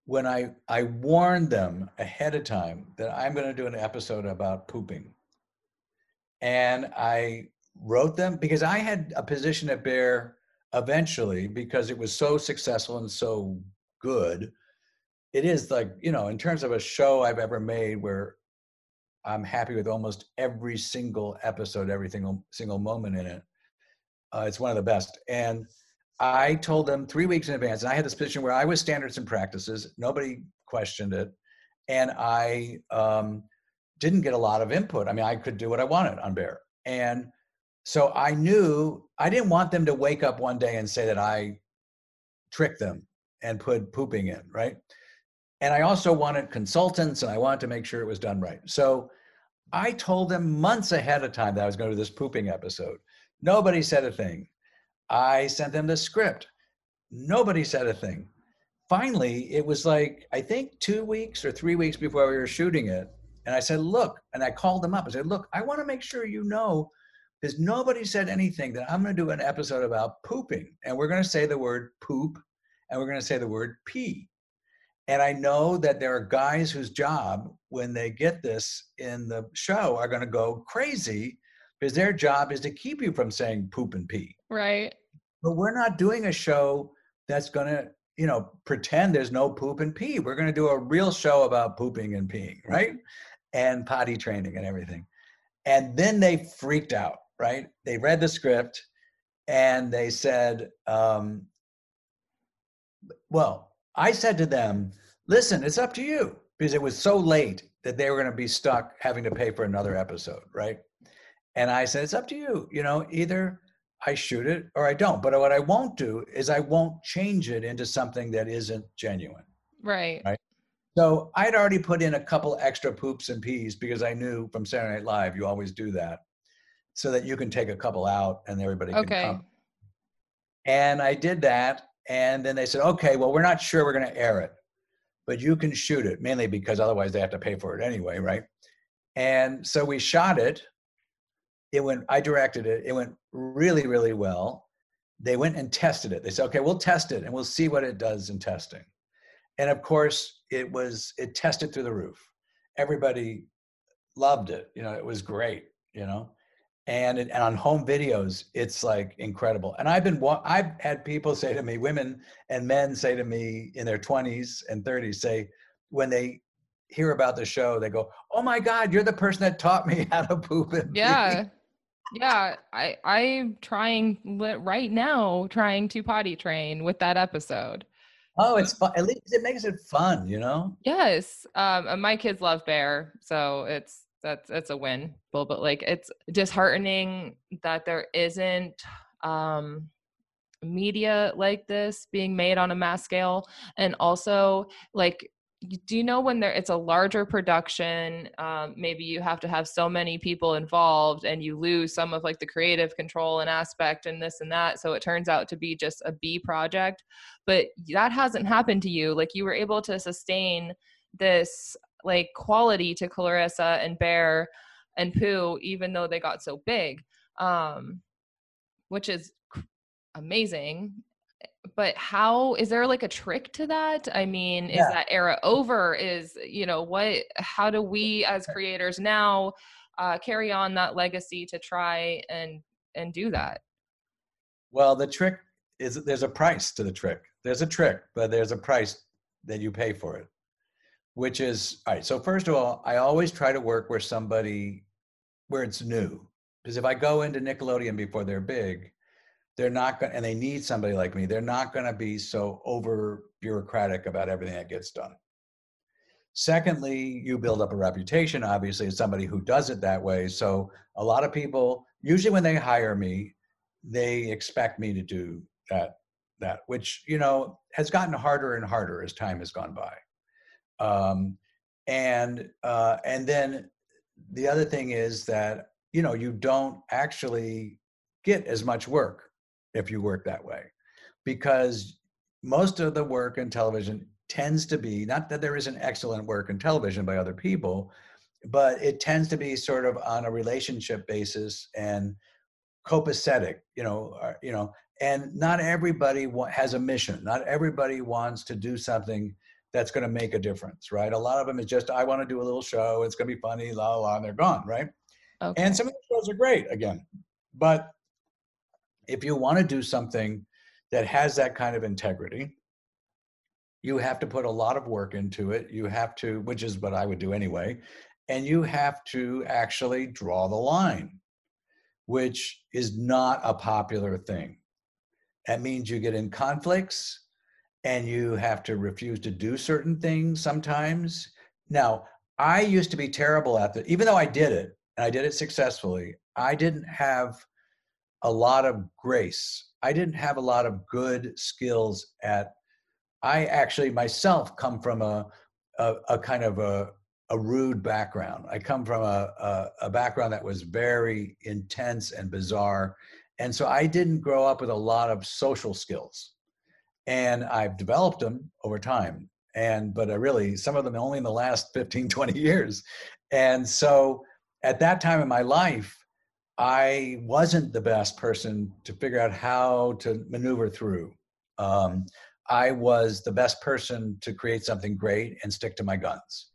when I I warned them ahead of time that I'm going to do an episode about pooping. And I wrote them because I had a position at Bear eventually because it was so successful and so good. It is like, you know, in terms of a show I've ever made where I'm happy with almost every single episode, every single single moment in it. Uh, it's one of the best. And I told them three weeks in advance, and I had this position where I was standards and practices. Nobody questioned it, and I um, didn't get a lot of input. I mean, I could do what I wanted on Bear, and so I knew I didn't want them to wake up one day and say that I tricked them and put pooping in, right? And I also wanted consultants and I wanted to make sure it was done right. So I told them months ahead of time that I was going to do this pooping episode. Nobody said a thing. I sent them the script. Nobody said a thing. Finally, it was like, I think two weeks or three weeks before we were shooting it. And I said, Look, and I called them up. I said, Look, I want to make sure you know, because nobody said anything, that I'm going to do an episode about pooping. And we're going to say the word poop and we're going to say the word pee. And I know that there are guys whose job, when they get this in the show, are going to go crazy because their job is to keep you from saying poop and pee. Right. But we're not doing a show that's going to, you know, pretend there's no poop and pee. We're going to do a real show about pooping and peeing, right? And potty training and everything. And then they freaked out, right? They read the script and they said, um, well, I said to them, listen, it's up to you because it was so late that they were going to be stuck having to pay for another episode, right? And I said, it's up to you. You know, either I shoot it or I don't. But what I won't do is I won't change it into something that isn't genuine. Right. Right. So I'd already put in a couple extra poops and peas because I knew from Saturday Night Live you always do that, so that you can take a couple out and everybody can Okay. come. And I did that, and then they said, "Okay, well, we're not sure we're going to air it, but you can shoot it." Mainly because otherwise they have to pay for it anyway, right? And so we shot it. It went. I directed it. It went really, really well. They went and tested it. They said, "Okay, we'll test it and we'll see what it does in testing." And of course, it was it tested through the roof. Everybody loved it. You know, it was great. You know, and, it, and on home videos, it's like incredible. And I've been I've had people say to me, women and men say to me in their 20s and 30s, say when they hear about the show, they go, "Oh my God, you're the person that taught me <laughs> how to poop and pee." Yeah. Yeah, I I'm trying right now trying to potty train with that episode. Oh, it's fun. At least it makes it fun, you know. Yes. Um my kids love bear, so it's that's it's a win. But like it's disheartening that there isn't um media like this being made on a mass scale and also like do you know when there it's a larger production um, maybe you have to have so many people involved and you lose some of like the creative control and aspect and this and that so it turns out to be just a b project but that hasn't happened to you like you were able to sustain this like quality to clarissa and bear and pooh even though they got so big um which is amazing. But how is there like a trick to that? I mean is Yeah. that era over? Is you know what how do we as creators now uh, carry on that legacy to try and and do that? Well, the trick is there's a price to the trick. There's a trick, but there's a price that you pay for it, which is all right. So first of all, I always try to work where somebody where it's new. Because if I go into Nickelodeon before they're big, they're not going and they need somebody like me. They're not going to be so over bureaucratic about everything that gets done. Secondly, you build up a reputation, obviously, as somebody who does it that way. So a lot of people, usually when they hire me, they expect me to do that that which you know has gotten harder and harder as time has gone by um, and uh, and then the other thing is that you know you don't actually get as much work if you work that way because most of the work in television tends to be not that there isn't excellent work in television by other people but it tends to be sort of on a relationship basis and copacetic you know or, you know and not everybody has a mission. Not everybody wants to do something that's going to make a difference right? A lot of them is just i want to do a little show it's going to be funny la la and they're gone right? Okay. and some of the shows are great again but if you want to do something that has that kind of integrity you have to put a lot of work into it you have to which is what i would do anyway and you have to actually draw the line which is not a popular thing. That means you get in conflicts and you have to refuse to do certain things sometimes. Now i used to be terrible at that even though i did it and i did it successfully i didn't have a lot of grace. I didn't have a lot of good skills at i actually myself come from a a, a kind of a, a rude background. I come from a, a, a background that was very intense and bizarre and so i didn't grow up with a lot of social skills and i've developed them over time and but i really some of them only in the last 15 <laughs> 20 years. And so at that time in my life i wasn't the best person to figure out how to maneuver through. Um, i was the best person to create something great and stick to my guns.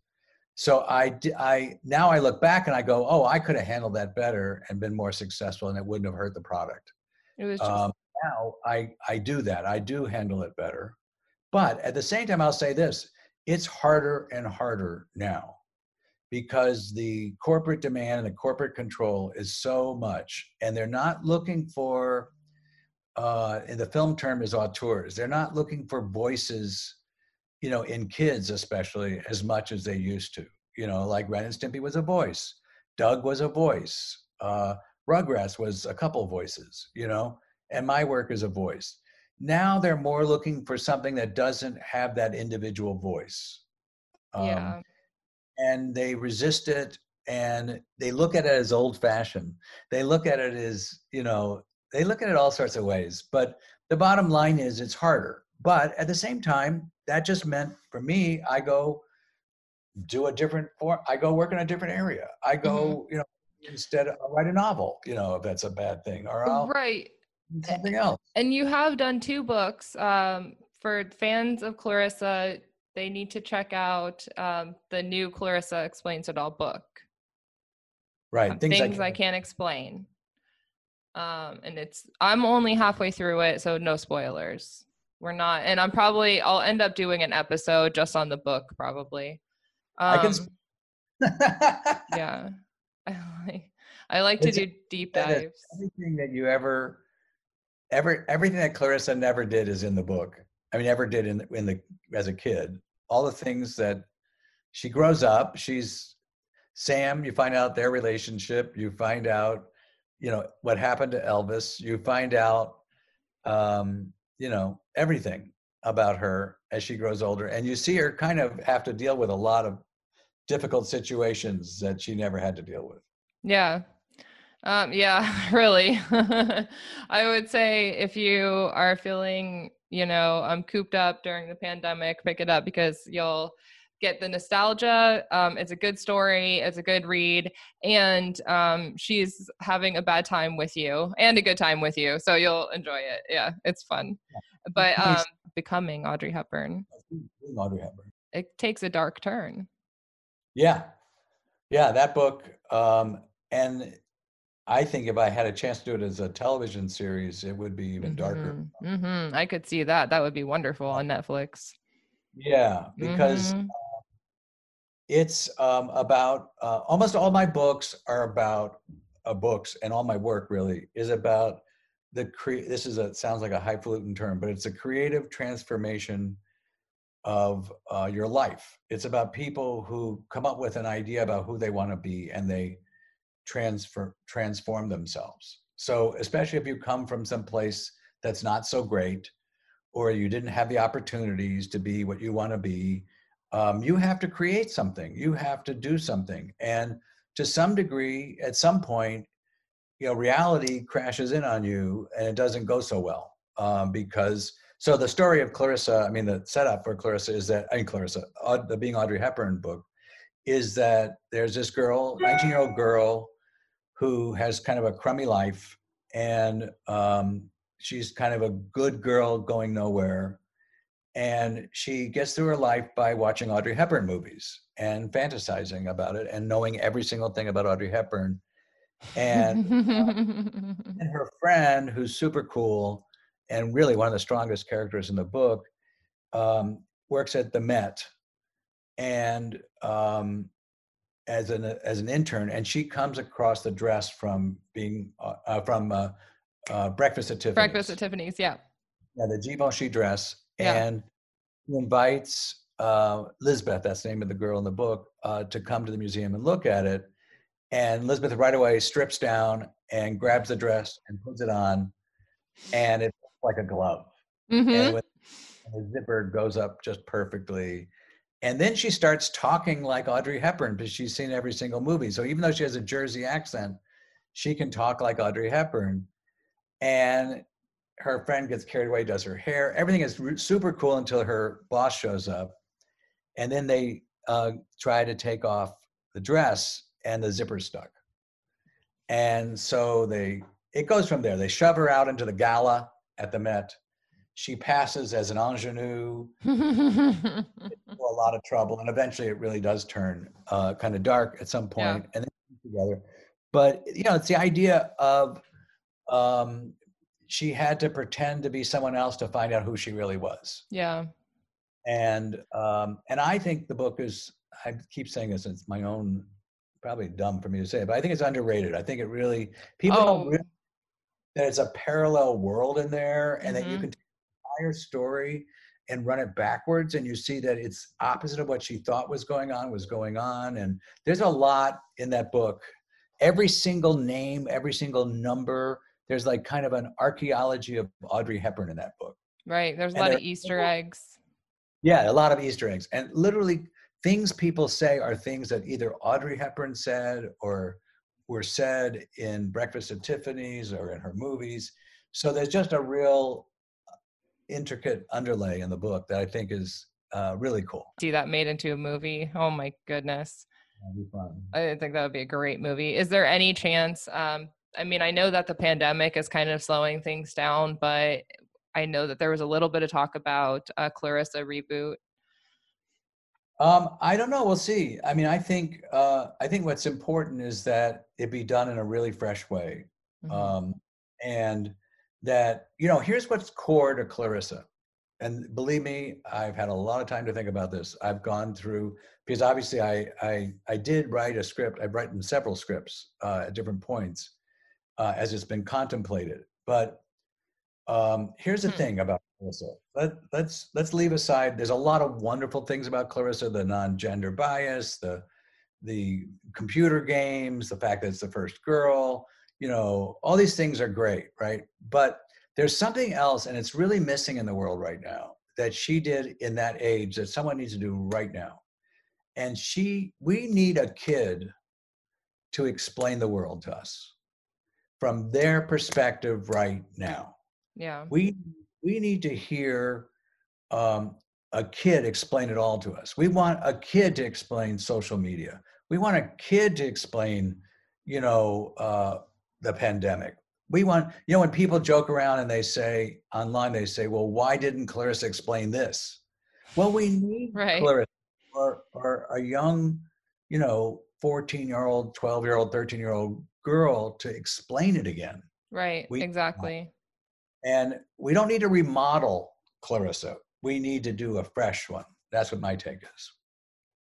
So i i now i look back and i go oh i could have handled that better and been more successful and it wouldn't have hurt the product. It was just um, now I, I do that. I do handle it better. But at the same time, I'll say this it's harder and harder now because the corporate demand and the corporate control is so much. And they're not looking for uh, in the film term is auteurs. They're not looking for voices, you know, in kids especially as much as they used to. You know, like Ren and Stimpy was a voice, Doug was a voice, uh, Rugrats was a couple voices. You know, and my work is a voice. Now they're more looking for something that doesn't have that individual voice. Um, yeah. And they resist it and they look at it as old fashioned. They look at it as, you know, they look at it all sorts of ways. But the bottom line is it's harder. But at the same time, that just meant for me, I go do a different form. I go work in a different area. I go, Mm-hmm. you know, instead I'll write a novel, you know, if that's a bad thing, or I'll Right. Do something else. And you have done two books. Um, for fans of Clarissa, they need to check out um, the new Clarissa Explains It All book. Right. um, Things, things I I can't explain. Um, and it's I'm only halfway through it, so no spoilers. We're not, and I'm probably I'll end up doing an episode just on the book, probably. I can Um, yeah, <laughs> I like I like to do deep dives. everything that you ever ever everything that clarissa never did is in the book. I mean ever did in in the as a kid. All the things that she grows up she's sam you find out their relationship you find out you know what happened to elvis you find out um you know everything about her as she grows older. And you see her kind of have to deal with a lot of difficult situations that she never had to deal with. Yeah. Um, yeah, <laughs> really. I would say if you are feeling, you know, um, cooped up during the pandemic, pick it up because you'll get the nostalgia. Um, it's a good story, it's a good read, and um, she's having a bad time with you and a good time with you. So you'll enjoy it. Yeah, it's fun. But um, Nice. becoming Audrey Hepburn, audrey hepburn it takes a dark turn. Yeah, yeah, that book. Um, and I think if I had a chance to do it as a television series, it would be even darker. hmm I could see that. That would be wonderful on Netflix. Yeah, because Mhm. it's um, about uh, almost all my books are about uh, books, and all my work really is about the cre- This is a sounds like a highfalutin term, but it's a creative transformation of uh, your life. It's about people who come up with an idea about who they want to be, and they transfer transform themselves. So, especially if you come from some place that's not so great, or you didn't have the opportunities to be what you want to be, um, you have to create something. You have to do something, and to some degree, at some point, you know, reality crashes in on you, and it doesn't go so well um, because. So the story of Clarissa, I mean, the setup for Clarissa is that I mean Clarissa, the Being Audrey Hepburn book, is that there's this girl, 19 year old girl, who has kind of a crummy life, and um, she's kind of a good girl going nowhere, and she gets through her life by watching Audrey Hepburn movies and fantasizing about it and knowing every single thing about Audrey Hepburn, and <laughs> and her friend who's super cool and really one of the strongest characters in the book um, works at the met. And um, as an as an intern and she comes across the dress from being uh, uh, from uh, uh, breakfast at tiffany's Breakfast at Tiffany's. Yeah. yeah the givenchy dress Yeah. and invites uh, Lisbeth, that's the name of the girl in the book, uh, to come to the museum and look at it. And Lisbeth right away strips down and grabs the dress and puts it on, and it's like a glove. Mm-hmm. And, with, and the zipper goes up just perfectly. And then she starts talking like Audrey Hepburn because she's seen every single movie. So even though she has a Jersey accent, she can talk like Audrey Hepburn. And her friend gets carried away, does her hair. Everything is super cool until her boss shows up. And then they uh, try to take off the dress, and the zipper stuck. And so they, it goes from there. They shove her out into the gala at the Met. She passes as an ingenue, <laughs> a lot of trouble, and eventually it really does turn uh, kind of dark at some Yeah. point, and then together. But you know, it's the idea of um, she had to pretend to be someone else to find out who she really was, yeah. and um, and I think the book is. I keep saying this. It's my own, probably dumb for me to say, but I think it's underrated. I think it really people Oh. don't really that it's a parallel world in there and that you Mhm. can take entire story and run it backwards and you see that it's opposite of what she thought was going on was going on and there's a lot in that book every single name every single number there's like kind of an archaeology of audrey hepburn in that book Right. There's a lot of Easter eggs. yeah a lot of easter eggs and literally things people say are things that either audrey hepburn said or were said in breakfast at tiffany's or in her movies so there's just a real intricate underlay in the book that i think is uh, really cool See that made into a movie. Oh my goodness. That'd be fun. I think that would be a great movie. Is there any chance? Um, I mean, I know that the pandemic is kind of slowing things down, but I know that there was a little bit of talk about a Clarissa reboot. Um, I don't know. We'll see. I mean, I think uh, I think what's important is that it be done in a really fresh way, Mhm. um, and that you know, here's what's core to Clarissa. And believe me, I've had a lot of time to think about this. I've gone through because obviously I I I did write a script. I've written several scripts uh, at different points uh, as it's been contemplated. But um, here's the Hmm. thing about Clarissa. Let, let's let's leave aside. There's a lot of wonderful things about Clarissa: the non-gender bias, the the computer games, the fact that it's the first girl. You know, all these things are great, right? But there's something else, and it's really missing in the world right now that she did in that age that someone needs to do right now. And she, we need a kid to explain the world to us from their perspective right now Yeah. we we need to hear um, a kid explain it all to us we want a kid to explain social media we want a kid to explain you know uh, the pandemic we want you know when people joke around and they say online they say well why didn't clarissa explain this well we need Right. clarissa or, or a young you know 14 year old 12 year old 13 year old girl to explain it again Right. We- exactly. and we don't need to remodel Clarissa. We need to do a fresh one. That's what my take is.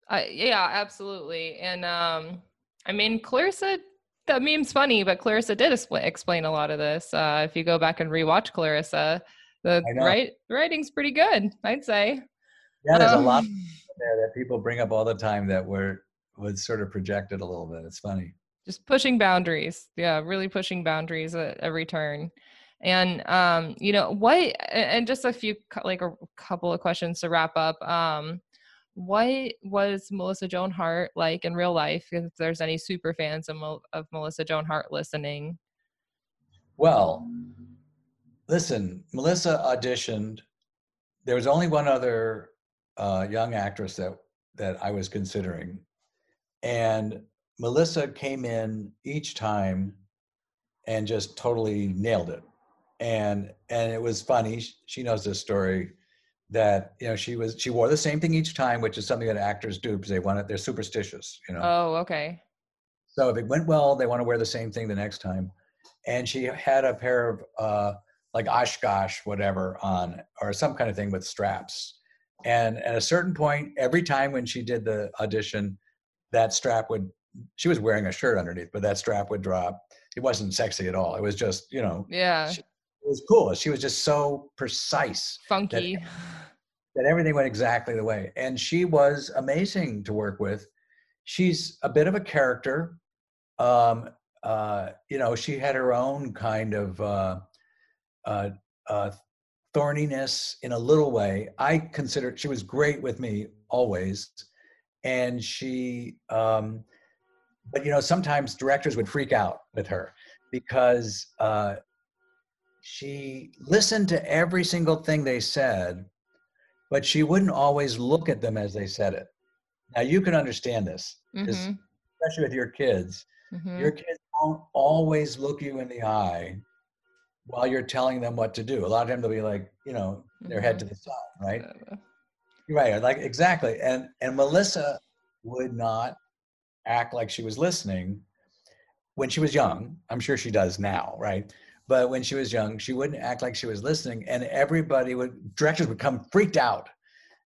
Uh, yeah, absolutely. And um, I mean, Clarissa, that meme's funny, but Clarissa did explain a lot of this. Uh, if you go back and rewatch Clarissa, the writing's pretty good, I'd say. Yeah, there's a lot Um, there that people bring up all the time that were was sort of projected a little bit. It's funny. just pushing boundaries yeah really pushing boundaries at every turn and um you know what and just a few like a couple of questions to wrap up um what was melissa joan hart like in real life if there's any super fans of, of melissa joan hart listening Well, listen, Melissa auditioned. There was only one other uh, young actress that that I was considering, and Melissa came in each time and just totally nailed it. And and it was funny. She knows this story that you know she was she wore the same thing each time, which is something that actors do because they want it. They're superstitious, you know. oh okay So if it went well, they want to wear the same thing the next time. And she had a pair of uh, like Oshkosh, whatever, on, or some kind of thing with straps. And at a certain point, every time when she did the audition, that strap would, she was wearing a shirt underneath, but that strap would drop. It wasn't sexy at all. It was just, you know, yeah She- was cool. She was just so precise funky that everything went exactly the way. And she was amazing to work with. She's a bit of a character. Um, uh, you know, she had her own kind of uh, uh, uh, thorniness in a little way. I consider she was great with me always, and she. Um, but you know, sometimes directors would freak out with her because uh, she listened to every single thing they said, but she wouldn't always look at them as they said it. Now you can understand this, Mhm, especially with your kids. mhm. Your kids won't always look you in the eye while you're telling them what to do. A lot of times they'll be like, you know, their head to the side, right? Uh, Right, like exactly. And and Melissa would not act like she was listening when she was young. I'm sure she does now, right? But when she was young, she wouldn't act like she was listening, and everybody would directors would come freaked out,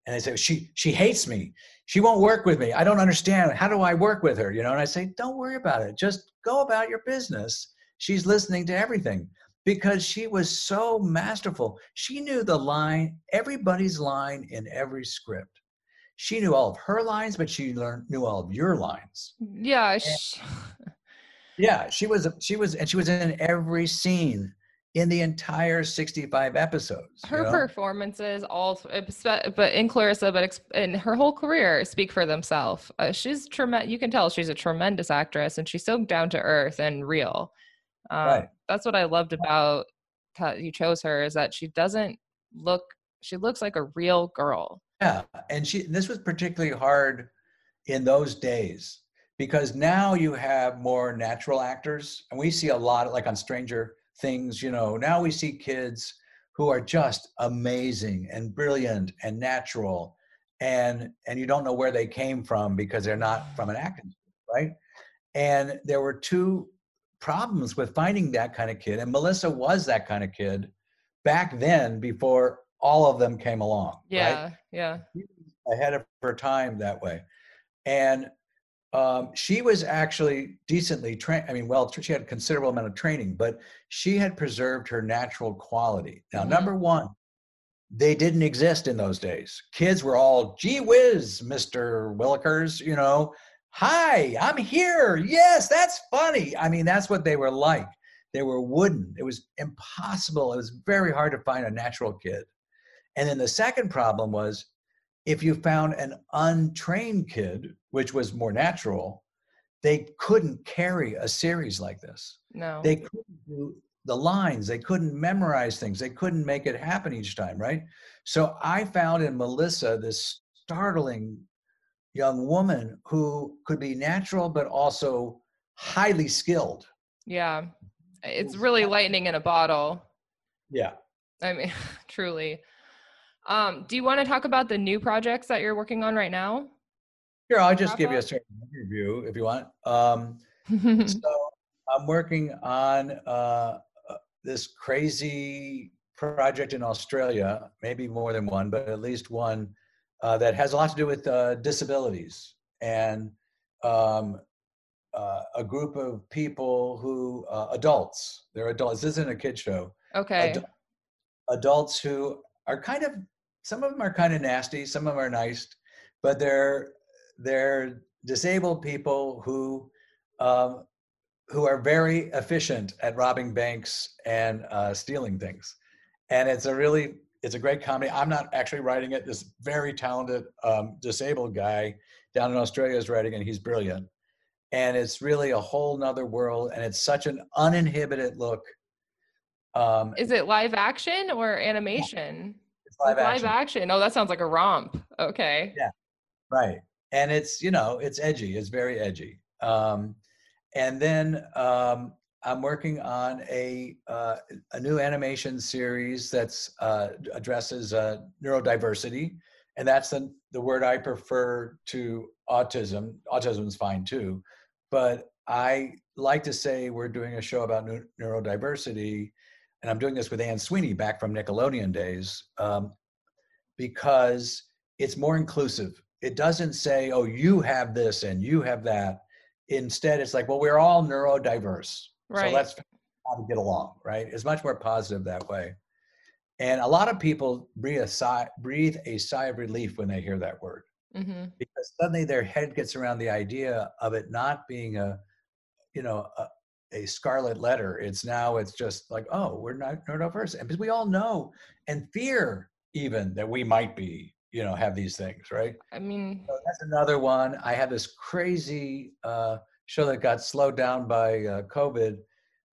and they say she she hates me. She won't work with me. I don't understand. How do I work with her? You know, and I say, don't worry about it. Just go about your business. She's listening to everything because she was so masterful. She knew the line, everybody's line in every script. She knew all of her lines, but she learned knew all of your lines. Yeah. Sh- Yeah, she was she was and she was in every scene in the entire 65 episodes. you her know? performances, all, but in Clarissa, but in her whole career, speak for themselves. Uh, she's tremendous. You can tell she's a tremendous actress, and she's so down to earth and real. Um, Right. That's what I loved about how you chose her is that she doesn't look. She looks like a real girl. Yeah, and she this was particularly hard in those days because now you have more natural actors, and we see a lot like on Stranger Things. You know, now we see kids who are just amazing and brilliant and natural, and and you don't know where they came from because they're not from an acting, school, right? And there were two problems with finding that kind of kid, and Melissa was that kind of kid back then before all of them came along. right? Yeah, yeah. ahead of her time that way. And um, she was actually decently trained. I mean, well, she had a considerable amount of training, but she had preserved her natural quality. Now, Mhm. number one, they didn't exist in those days. Kids were all, gee whiz, Mr. Willikers, you know, hi, I'm here. Yes, that's funny. I mean, that's what they were like. They were wooden. It was impossible. It was very hard to find a natural kid. And then the second problem was if you found an untrained kid, which was more natural, they couldn't carry a series like this. No. They couldn't do the lines, they couldn't memorize things, they couldn't make it happen each time, right? So I found in Melissa this startling young woman who could be natural but also highly skilled. yeah. It's really lightning in a bottle. Yeah. I mean, <laughs> truly. Um, do you want to talk about the new projects that you're working on right now? Sure, I'll just give you a certain overview if you want. Um, <laughs> so I'm working on uh, uh, this crazy project in Australia, maybe more than one, but at least one uh, that has a lot to do with uh, disabilities and um, uh, a group of people who uh, adults. They're adults. This isn't a kid show. okay. Adu- adults who are kind of some of them are kind of nasty some of them are nice but they're they're disabled people who um, who are very efficient at robbing banks and uh, stealing things. And it's a really it's a great comedy. I'm not actually writing it. This very talented um, disabled guy down in australia is writing and he's brilliant. And it's really a whole nother world and it's such an uninhibited look um, Is it live action or animation? It's live action. action. Oh, that sounds like a romp. Okay. Yeah. right and it's you know it's edgy it's very edgy um and then um i'm working on a uh, a new animation series that's uh addresses uh neurodiversity and that's the the word i prefer to autism autism is fine too but i like to say we're doing a show about neu- neurodiversity and i'm doing this with anne sweeney back from nickelodeon days um, because it's more inclusive. It doesn't say, oh, you have this and you have that. Instead, it's like, well, we're all neurodiverse. Right. So let's how to get along, right? It's much more positive that way. And a lot of people breathe a sigh, breathe a sigh of relief when they hear that word hmm because suddenly their head gets around the idea of it not being a, you know, a, a scarlet letter. It's now it's just like, oh, we're not neurodiverse, and because we all know and fear even that we might be, you know, have these things, right? I mean, So that's another one. I have this crazy uh, show that got slowed down by uh, COVID,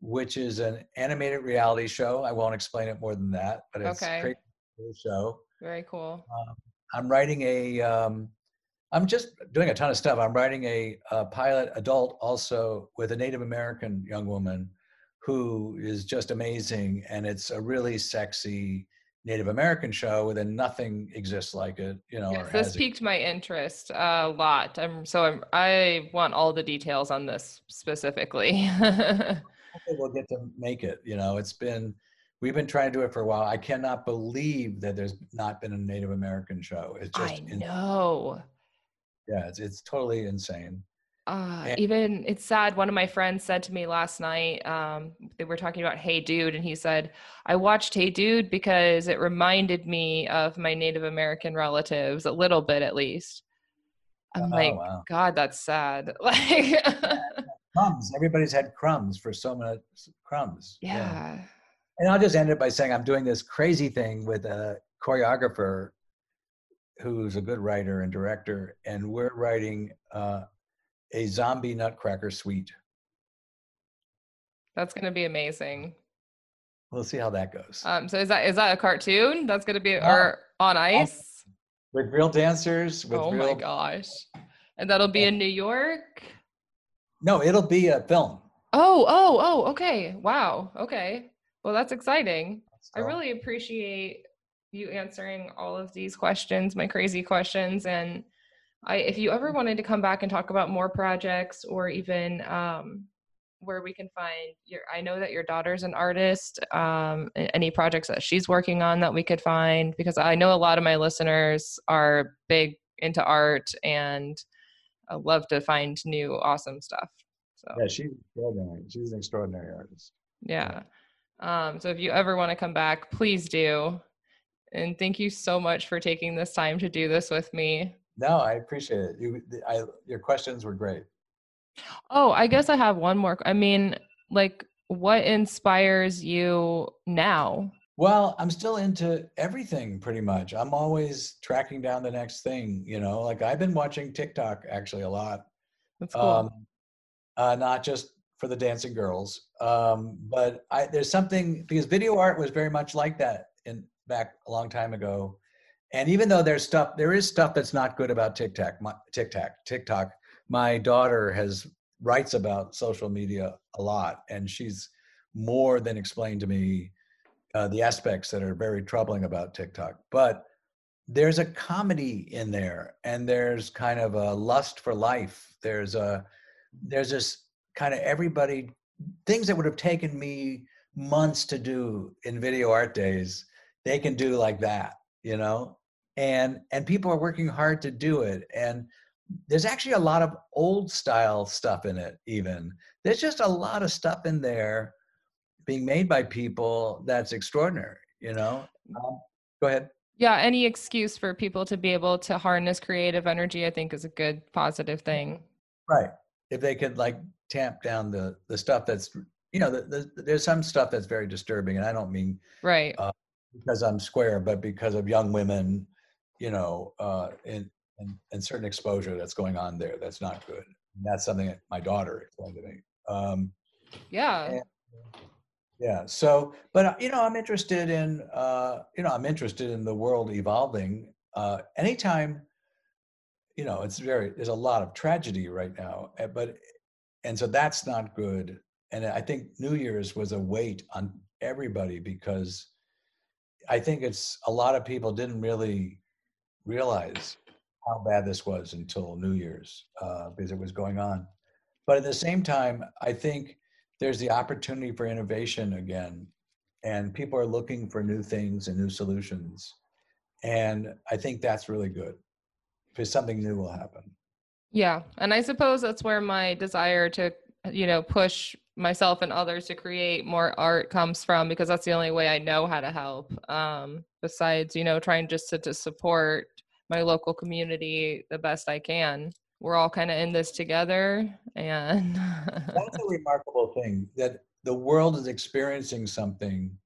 which is an animated reality show. I won't explain it more than that, but it's Okay. a crazy show. very cool. I'm writing a. Um, I'm just doing a ton of stuff. I'm writing a, a pilot adult also with a Native American young woman who is just amazing, and it's a really sexy Native American show, and nothing exists like it. You know, Yes, this has it. piqued my interest a lot. I'm so I'm, I want all the details on this specifically. <laughs> hopefully we'll get to make it. You know, it's been we've been trying to do it for a while. I cannot believe that there's not been a Native American show. It's just I know. Yeah, it's it's totally insane. uh, And- even it's sad. One of my friends said to me last night, um, they were talking about Hey Dude, and he said, I watched Hey Dude because it reminded me of my Native American relatives, a little bit at least. I'm Oh, like, wow. God, that's sad. <laughs> Like, Crumbs. Everybody's had crumbs for so many crumbs. yeah. And I'll just end it by saying I'm doing this crazy thing with a choreographer who's a good writer and director, and we're writing uh, a zombie nutcracker suite. That's gonna be amazing. We'll see how that goes. Um, so is that is that a cartoon that's gonna be Yeah. or on ice? with real dancers, with Oh real. my gosh. And that'll be in New York? No, it'll be a film. Oh, oh, oh, okay. Wow. Okay. Well, that's exciting. I really appreciate you answering all of these questions, my crazy questions. And I, if you ever wanted to come back and talk about more projects or even um, where we can find your, I know that your daughter's an artist, um, any projects that she's working on that we could find, because I know a lot of my listeners are big into art and I love to find new awesome stuff. So Yeah, she's extraordinary. She's an extraordinary artist. yeah. Um, so if you ever want to come back, please do. And thank you so much for taking this time to do this with me. No, I appreciate it. You, I, your questions were great. Oh, I guess I have one more. I mean, like, what inspires you now? Well, I'm still into everything pretty much. I'm always tracking down the next thing, you know, like I've been watching TikTok actually a lot. That's cool. Um, uh, not just for the dancing girls, um, but I, there's something because video art was very much like that in back a long time ago. And even though there's stuff, there is stuff that's not good about TikTok. My, TikTok, TikTok. My daughter has writes about social media a lot, and she's more than explained to me uh, the aspects that are very troubling about TikTok. But there's a comedy in there, and there's kind of a lust for life. There's a there's this kind of everybody things that would have taken me months to do in video art days they can do like that you know? And and people are working hard to do it and there's actually a lot of old style stuff in it even. There's just a lot of stuff in there being made by people that's extraordinary you know? Um, go ahead. Yeah, any excuse for people to be able to harness creative energy, I think, is a good positive thing. right. If they could like tamp down the the stuff that's you know the, the, there's some stuff that's very disturbing and i don't mean Right. Uh, because i'm square but because of young women you know uh and and, and certain exposure that's going on there that's not good. And that's something that my daughter explained to me. Um yeah. and- yeah so but you know i'm interested in uh you know i'm interested in the world evolving uh anytime you know it's very there's a lot of tragedy right now eh, but and so that's not good. And i think new year's was a weight on everybody because i think it's a lot of people didn't really realize how bad this was until new year's uh, because it was going on but at the same time i think there's the opportunity for innovation again and people are looking for new things and new solutions and i think that's really good because something new will happen Yeah. And I suppose that's where my desire to, you know, push myself and others to create more art comes from because that's the only way I know how to help. Um, besides, you know, trying just to, to support my local community the best I can. We're all kind of in this together and that's a <laughs> remarkable thing that the world is experiencing something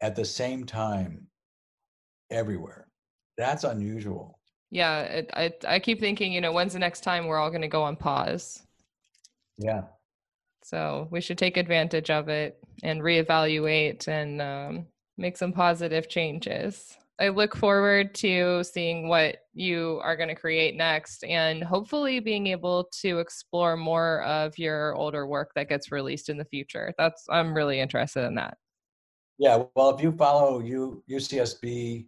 at the same time everywhere that's unusual yeah, it, I I keep thinking, you know, when's the next time we're all going to go on pause? yeah So we should take advantage of it and reevaluate and um, make some positive changes. I look forward to seeing what you are going to create next and hopefully being able to explore more of your older work that gets released in the future. That's I'm really interested in that. yeah well if you follow U, ucsb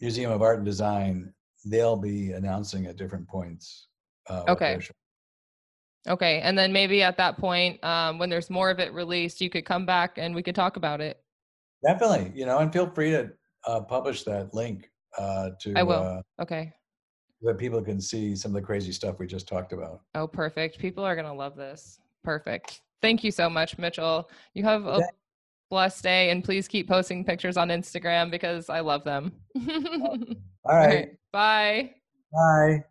museum of art and design they'll be announcing at different points uh, Okay. Okay, and then maybe at that point, um, when there's more of it released, you could come back and we could talk about it. definitely you know and feel free to uh, publish that link uh, to I will. Uh, Okay. that people can see some of the crazy stuff we just talked about. Oh, perfect. People are going to love this. Perfect. Thank you so much, Mitchell. You have a Okay. blessed day and please keep posting pictures on Instagram because I love them. <laughs> All right. Bye. Bye.